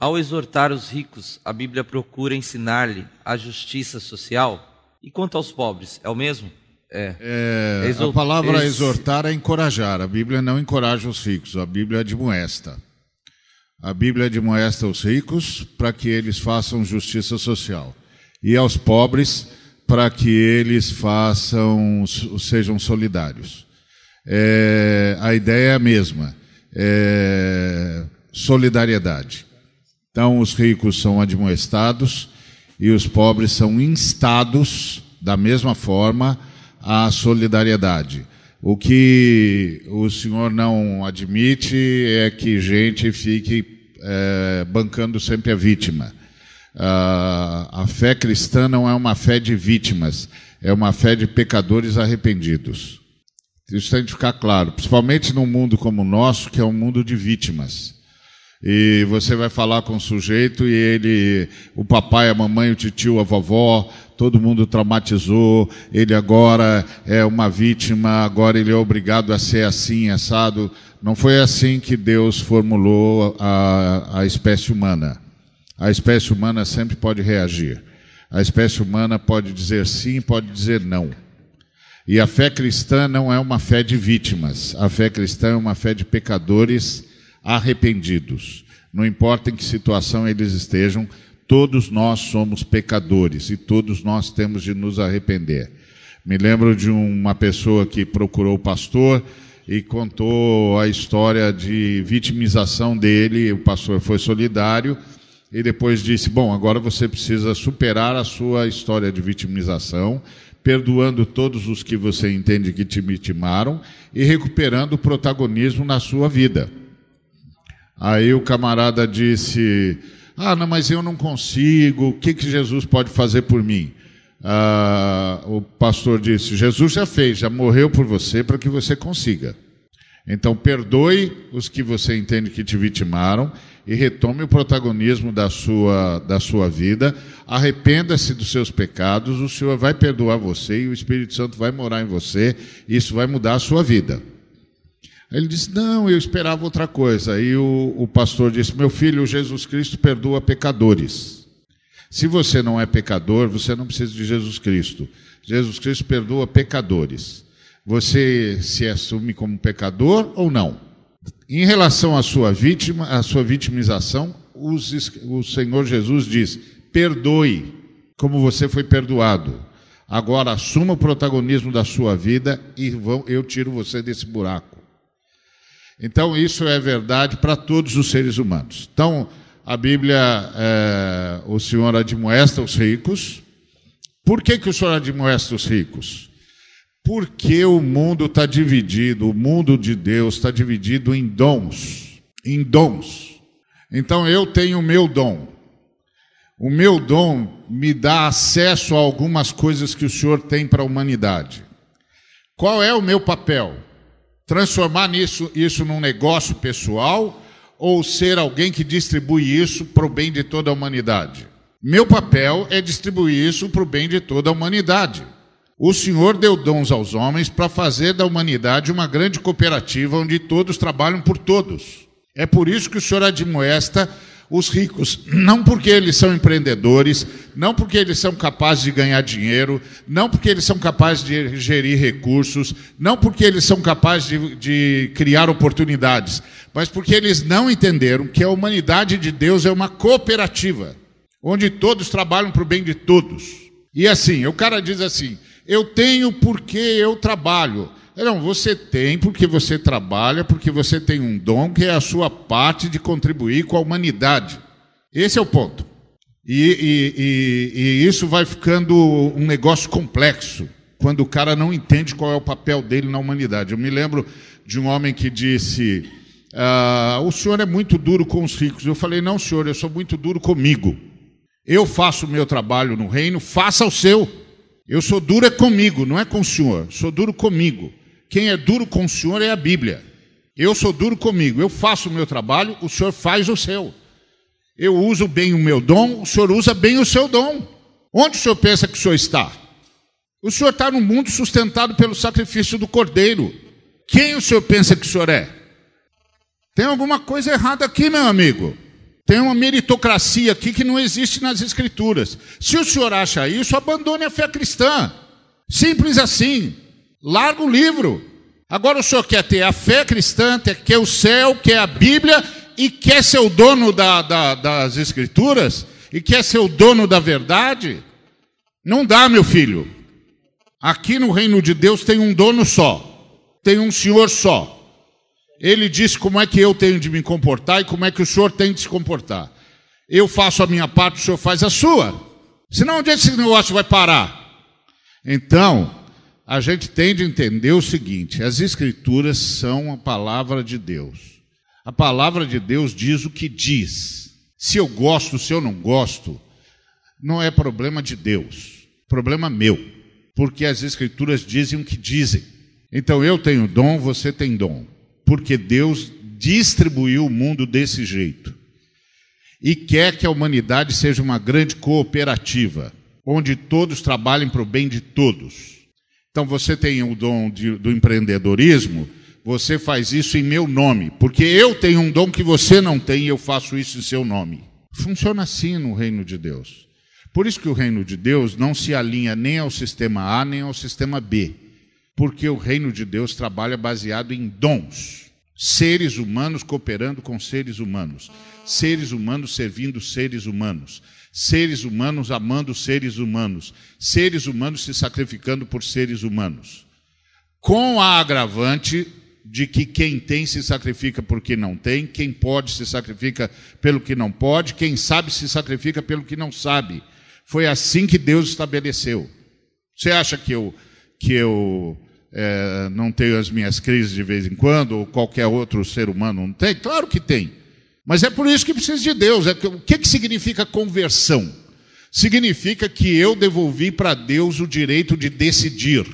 Ao exortar os ricos, a Bíblia procura ensinar-lhe a justiça social. E quanto aos pobres, é o mesmo? É. é Exor... A palavra Ex... exortar é encorajar. A Bíblia não encoraja os ricos, a Bíblia admoesta. A Bíblia admoesta os ricos para que eles façam justiça social. E aos pobres para que eles façam, sejam solidários. É, a ideia é a mesma. É, solidariedade. Então, os ricos são admoestados e os pobres são instados, da mesma forma, à solidariedade. O que o senhor não admite é que gente fique é, bancando sempre a vítima. a fé cristã não é uma fé de vítimas, é uma fé de pecadores arrependidos. Isso tem que ficar claro, principalmente num mundo como o nosso, que é um mundo de vítimas. E você vai falar com o sujeito e ele, o papai, a mamãe, o tio, a vovó, todo mundo traumatizou, ele agora é uma vítima, agora ele é obrigado a ser assim, assado. Não foi assim que Deus formulou a, a espécie humana. A espécie humana sempre pode reagir. A espécie humana pode dizer sim, pode dizer não. E a fé cristã não é uma fé de vítimas. A fé cristã é uma fé de pecadores arrependidos. Não importa em que situação eles estejam, todos nós somos pecadores e todos nós temos de nos arrepender. Me lembro de uma pessoa que procurou o pastor e contou a história de vitimização dele. O pastor foi solidário e depois disse: Bom, agora você precisa superar a sua história de vitimização, perdoando todos os que você entende que te vitimaram e recuperando o protagonismo na sua vida. Aí o camarada disse: Ah, não, mas eu não consigo, o que, que Jesus pode fazer por mim? Ah, o pastor disse: Jesus já fez, já morreu por você para que você consiga. Então, perdoe os que você entende que te vitimaram e retome o protagonismo da sua, da sua vida. Arrependa-se dos seus pecados, o Senhor vai perdoar você e o Espírito Santo vai morar em você. E isso vai mudar a sua vida. Ele disse: Não, eu esperava outra coisa. Aí o, o pastor disse: Meu filho, Jesus Cristo perdoa pecadores. Se você não é pecador, você não precisa de Jesus Cristo. Jesus Cristo perdoa pecadores. Você se assume como pecador ou não? Em relação à sua vítima, à sua vitimização, os, o Senhor Jesus diz: perdoe, como você foi perdoado. Agora assuma o protagonismo da sua vida e vão, eu tiro você desse buraco. Então, isso é verdade para todos os seres humanos. Então, a Bíblia, é, o Senhor admoesta os ricos. Por que, que o Senhor admoesta os ricos? Porque o mundo está dividido, o mundo de Deus está dividido em dons. Em dons. Então, eu tenho o meu dom. O meu dom me dá acesso a algumas coisas que o Senhor tem para a humanidade. Qual é o meu papel? Transformar nisso, isso num negócio pessoal ou ser alguém que distribui isso para o bem de toda a humanidade? Meu papel é distribuir isso para o bem de toda a humanidade. O Senhor deu dons aos homens para fazer da humanidade uma grande cooperativa onde todos trabalham por todos. É por isso que o Senhor admoesta os ricos, não porque eles são empreendedores, não porque eles são capazes de ganhar dinheiro, não porque eles são capazes de gerir recursos, não porque eles são capazes de, de criar oportunidades, mas porque eles não entenderam que a humanidade de Deus é uma cooperativa, onde todos trabalham para o bem de todos. E assim, o cara diz assim: eu tenho porque eu trabalho. Não, você tem porque você trabalha, porque você tem um dom que é a sua parte de contribuir com a humanidade. Esse é o ponto. E, e, e, e isso vai ficando um negócio complexo quando o cara não entende qual é o papel dele na humanidade. Eu me lembro de um homem que disse: ah, O senhor é muito duro com os ricos. Eu falei: Não, senhor, eu sou muito duro comigo. Eu faço o meu trabalho no reino, faça o seu. Eu sou duro é comigo, não é com o senhor. Sou duro comigo. Quem é duro com o senhor é a Bíblia. Eu sou duro comigo, eu faço o meu trabalho, o senhor faz o seu. Eu uso bem o meu dom, o senhor usa bem o seu dom. Onde o senhor pensa que o senhor está? O senhor está no mundo sustentado pelo sacrifício do cordeiro. Quem o senhor pensa que o senhor é? Tem alguma coisa errada aqui, meu amigo. Tem uma meritocracia aqui que não existe nas Escrituras. Se o senhor acha isso, abandone a fé cristã. Simples assim. Larga o livro. Agora o senhor quer ter a fé cristã, quer o céu, quer a Bíblia e quer ser o dono da, da, das Escrituras e quer ser o dono da verdade? Não dá, meu filho. Aqui no reino de Deus tem um dono só, tem um senhor só. Ele disse como é que eu tenho de me comportar e como é que o senhor tem de se comportar. Eu faço a minha parte, o senhor faz a sua. Senão, onde é esse negócio vai parar? Então, a gente tem de entender o seguinte: as Escrituras são a palavra de Deus. A palavra de Deus diz o que diz. Se eu gosto, se eu não gosto, não é problema de Deus, problema meu, porque as Escrituras dizem o que dizem. Então eu tenho dom, você tem dom porque Deus distribuiu o mundo desse jeito. E quer que a humanidade seja uma grande cooperativa, onde todos trabalhem para o bem de todos. Então você tem o dom de, do empreendedorismo, você faz isso em meu nome, porque eu tenho um dom que você não tem e eu faço isso em seu nome. Funciona assim no reino de Deus. Por isso que o reino de Deus não se alinha nem ao sistema A nem ao sistema B porque o reino de Deus trabalha baseado em dons. Seres humanos cooperando com seres humanos, seres humanos servindo seres humanos, seres humanos amando seres humanos, seres humanos se sacrificando por seres humanos. Com a agravante de que quem tem se sacrifica por quem não tem, quem pode se sacrifica pelo que não pode, quem sabe se sacrifica pelo que não sabe. Foi assim que Deus estabeleceu. Você acha que eu, que eu é, não tenho as minhas crises de vez em quando, ou qualquer outro ser humano não tem? Claro que tem. Mas é por isso que precisa de Deus. É, o que, que significa conversão? Significa que eu devolvi para Deus o direito de decidir,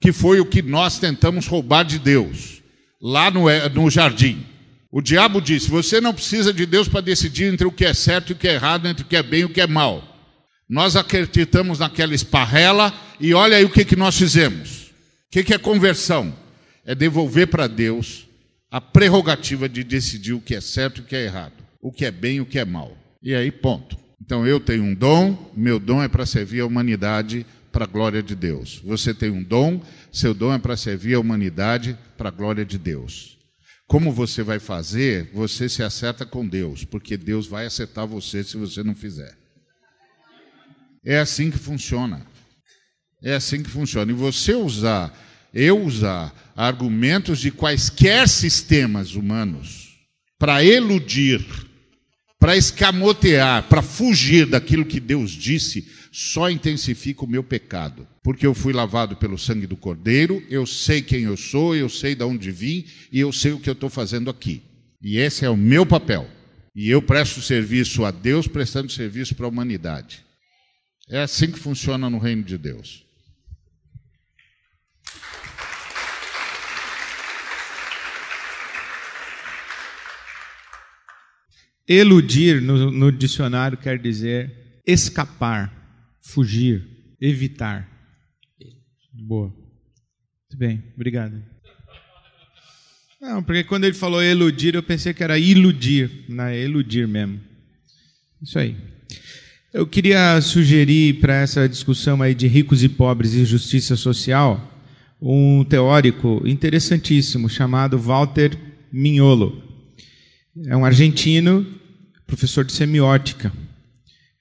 que foi o que nós tentamos roubar de Deus, lá no, é, no jardim. O diabo disse: Você não precisa de Deus para decidir entre o que é certo e o que é errado, entre o que é bem e o que é mal. Nós acreditamos naquela esparrela e olha aí o que, que nós fizemos. O que, que é conversão? É devolver para Deus a prerrogativa de decidir o que é certo e o que é errado, o que é bem e o que é mal. E aí, ponto. Então eu tenho um dom, meu dom é para servir a humanidade para a glória de Deus. Você tem um dom, seu dom é para servir a humanidade para a glória de Deus. Como você vai fazer, você se acerta com Deus, porque Deus vai acertar você se você não fizer. É assim que funciona. É assim que funciona. E você usar, eu usar argumentos de quaisquer sistemas humanos para eludir, para escamotear, para fugir daquilo que Deus disse, só intensifica o meu pecado. Porque eu fui lavado pelo sangue do Cordeiro, eu sei quem eu sou, eu sei de onde vim e eu sei o que eu estou fazendo aqui. E esse é o meu papel. E eu presto serviço a Deus, prestando serviço para a humanidade. É assim que funciona no reino de Deus. Eludir no, no dicionário quer dizer escapar, fugir, evitar. Boa. Muito bem, obrigado. Não, porque quando ele falou eludir, eu pensei que era iludir, não é eludir mesmo. Isso aí. Eu queria sugerir para essa discussão aí de ricos e pobres e justiça social um teórico interessantíssimo chamado Walter Mignolo. É um argentino professor de semiótica.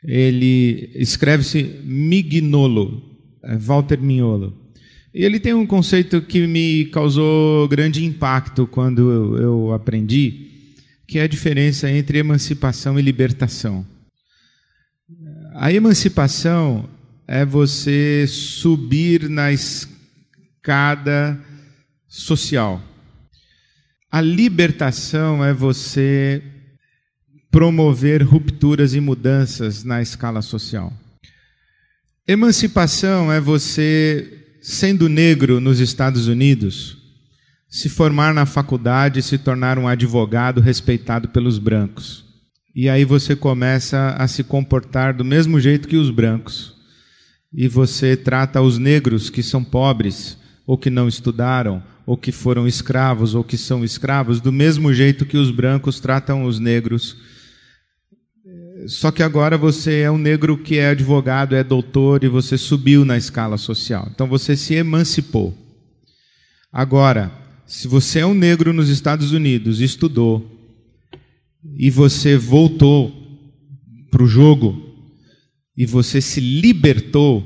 Ele escreve-se Mignolo, é, Walter Mignolo. E ele tem um conceito que me causou grande impacto quando eu, eu aprendi, que é a diferença entre emancipação e libertação. A emancipação é você subir na escada social. A libertação é você promover rupturas e mudanças na escala social. Emancipação é você, sendo negro nos Estados Unidos, se formar na faculdade e se tornar um advogado respeitado pelos brancos. E aí você começa a se comportar do mesmo jeito que os brancos. E você trata os negros que são pobres, ou que não estudaram, ou que foram escravos, ou que são escravos, do mesmo jeito que os brancos tratam os negros Só que agora você é um negro que é advogado, é doutor e você subiu na escala social. Então você se emancipou. Agora, se você é um negro nos Estados Unidos, estudou e você voltou para o jogo e você se libertou,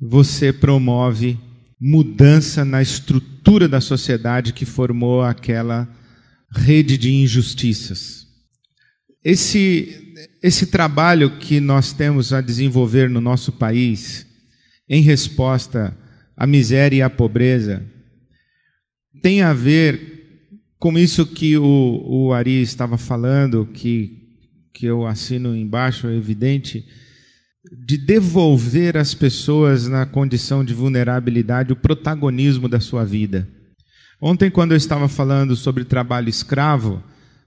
você promove mudança na estrutura da sociedade que formou aquela rede de injustiças. Esse, esse trabalho que nós temos a desenvolver no nosso país, em resposta à miséria e à pobreza, tem a ver com isso que o, o Ari estava falando, que, que eu assino embaixo, é evidente, de devolver às pessoas na condição de vulnerabilidade o protagonismo da sua vida. Ontem, quando eu estava falando sobre trabalho escravo,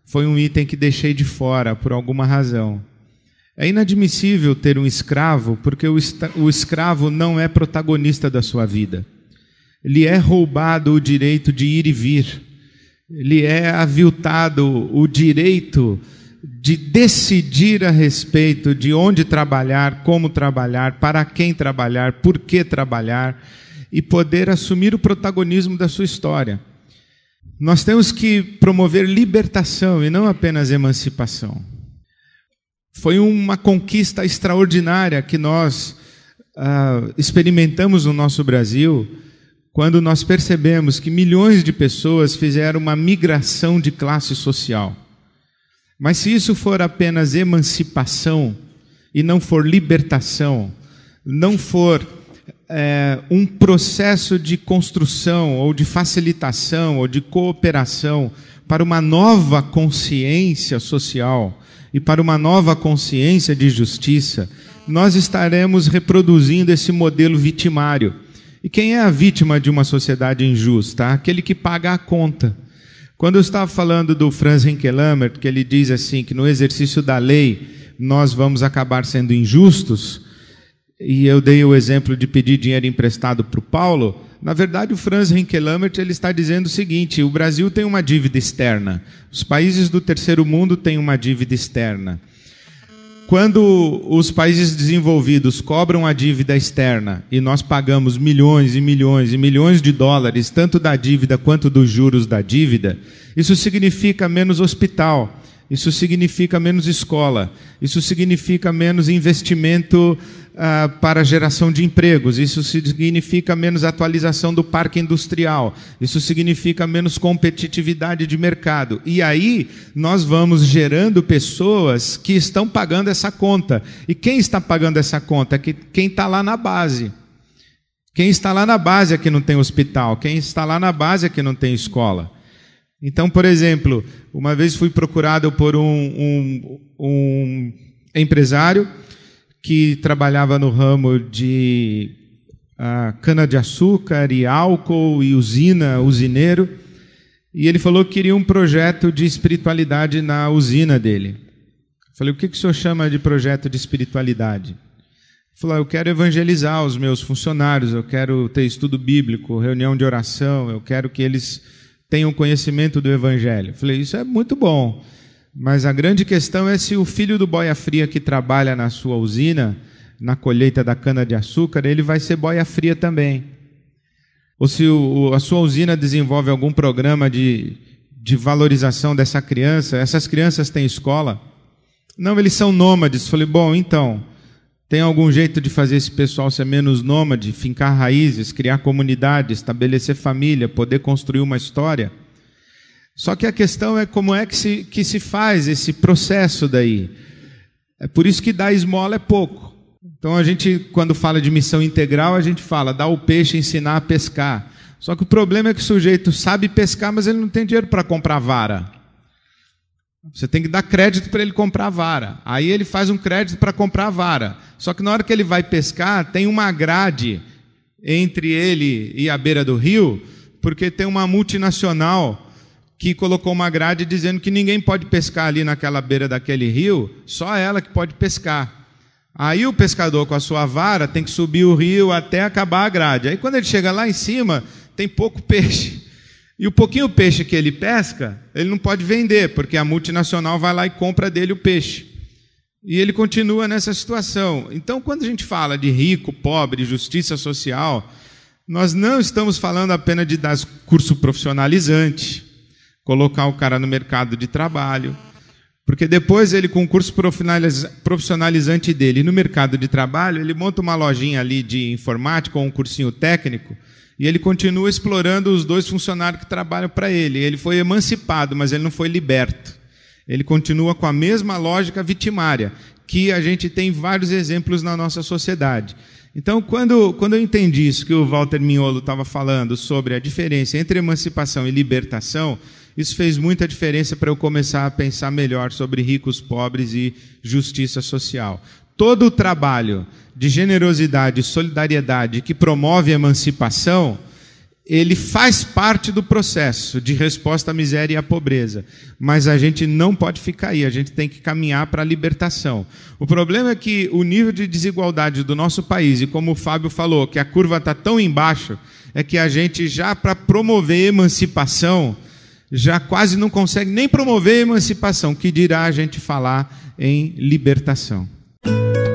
foi um item que deixei de fora por alguma razão. É inadmissível ter um escravo porque o, o escravo não é protagonista da sua vida. Lhe é roubado o direito de ir e vir. Lhe é aviltado o direito de decidir a respeito de onde trabalhar, como trabalhar, para quem trabalhar, por que trabalhar e poder assumir o protagonismo da sua história. Nós temos que promover libertação e não apenas emancipação. Foi uma conquista extraordinária que nós uh, experimentamos no nosso Brasil quando nós percebemos que milhões de pessoas fizeram uma migração de classe social. Mas se isso for apenas emancipação e não for libertação, não for é, um processo de construção ou de facilitação ou de cooperação para uma nova consciência social e para uma nova consciência de justiça, nós estaremos reproduzindo esse modelo vitimário. E quem é a vítima de uma sociedade injusta? Aquele que paga a conta. Quando eu estava falando do Franz Henkelammer, que ele diz assim que no exercício da lei nós vamos acabar sendo injustos, e eu dei o exemplo de pedir dinheiro emprestado para o Paulo, na verdade o Franz Henkelammer ele está dizendo o seguinte: o Brasil tem uma dívida externa, os países do terceiro mundo têm uma dívida externa. Quando os países desenvolvidos cobram a dívida externa e nós pagamos milhões e milhões e milhões de dólares, tanto da dívida quanto dos juros da dívida, isso significa menos hospital, isso significa menos escola, isso significa menos investimento uh, para geração de empregos, isso significa menos atualização do parque industrial, isso significa menos competitividade de mercado. E aí nós vamos gerando pessoas que estão pagando essa conta. E quem está pagando essa conta? Quem está lá na base. Quem está lá na base é que não tem hospital, quem está lá na base é que não tem escola. Então, por exemplo, uma vez fui procurado por um, um, um empresário que trabalhava no ramo de uh, cana-de-açúcar e álcool e usina, usineiro, e ele falou que queria um projeto de espiritualidade na usina dele. falei, o que, que o senhor chama de projeto de espiritualidade? Ele falou, eu quero evangelizar os meus funcionários, eu quero ter estudo bíblico, reunião de oração, eu quero que eles tenham conhecimento do evangelho. falei, isso é muito bom. Mas a grande questão é se o filho do boia fria que trabalha na sua usina, na colheita da cana-de-açúcar, ele vai ser boia fria também. Ou se o, a sua usina desenvolve algum programa de, de valorização dessa criança, essas crianças têm escola? Não, eles são nômades. Falei, bom, então, tem algum jeito de fazer esse pessoal ser menos nômade, fincar raízes, criar comunidade, estabelecer família, poder construir uma história? Só que a questão é como é que se, que se faz esse processo daí. É por isso que dar esmola é pouco. Então a gente, quando fala de missão integral, a gente fala dar o peixe, ensinar a pescar. Só que o problema é que o sujeito sabe pescar, mas ele não tem dinheiro para comprar vara. Você tem que dar crédito para ele comprar vara. Aí ele faz um crédito para comprar vara. Só que na hora que ele vai pescar, tem uma grade entre ele e a beira do rio, porque tem uma multinacional que colocou uma grade dizendo que ninguém pode pescar ali naquela beira daquele rio, só ela que pode pescar. Aí o pescador com a sua vara tem que subir o rio até acabar a grade. Aí quando ele chega lá em cima, tem pouco peixe. E o pouquinho peixe que ele pesca, ele não pode vender, porque a multinacional vai lá e compra dele o peixe. E ele continua nessa situação. Então, quando a gente fala de rico, pobre, justiça social, nós não estamos falando apenas de dar curso profissionalizante, colocar o cara no mercado de trabalho, porque depois ele, com o curso profissionalizante dele no mercado de trabalho, ele monta uma lojinha ali de informática ou um cursinho técnico e ele continua explorando os dois funcionários que trabalham para ele. Ele foi emancipado, mas ele não foi liberto ele continua com a mesma lógica vitimária, que a gente tem vários exemplos na nossa sociedade. Então, quando, quando eu entendi isso que o Walter Mignolo estava falando sobre a diferença entre emancipação e libertação, isso fez muita diferença para eu começar a pensar melhor sobre ricos, pobres e justiça social. Todo o trabalho de generosidade e solidariedade que promove a emancipação ele faz parte do processo de resposta à miséria e à pobreza. Mas a gente não pode ficar aí, a gente tem que caminhar para a libertação. O problema é que o nível de desigualdade do nosso país, e como o Fábio falou, que a curva está tão embaixo, é que a gente já para promover emancipação, já quase não consegue nem promover emancipação, que dirá a gente falar em libertação. Thank you.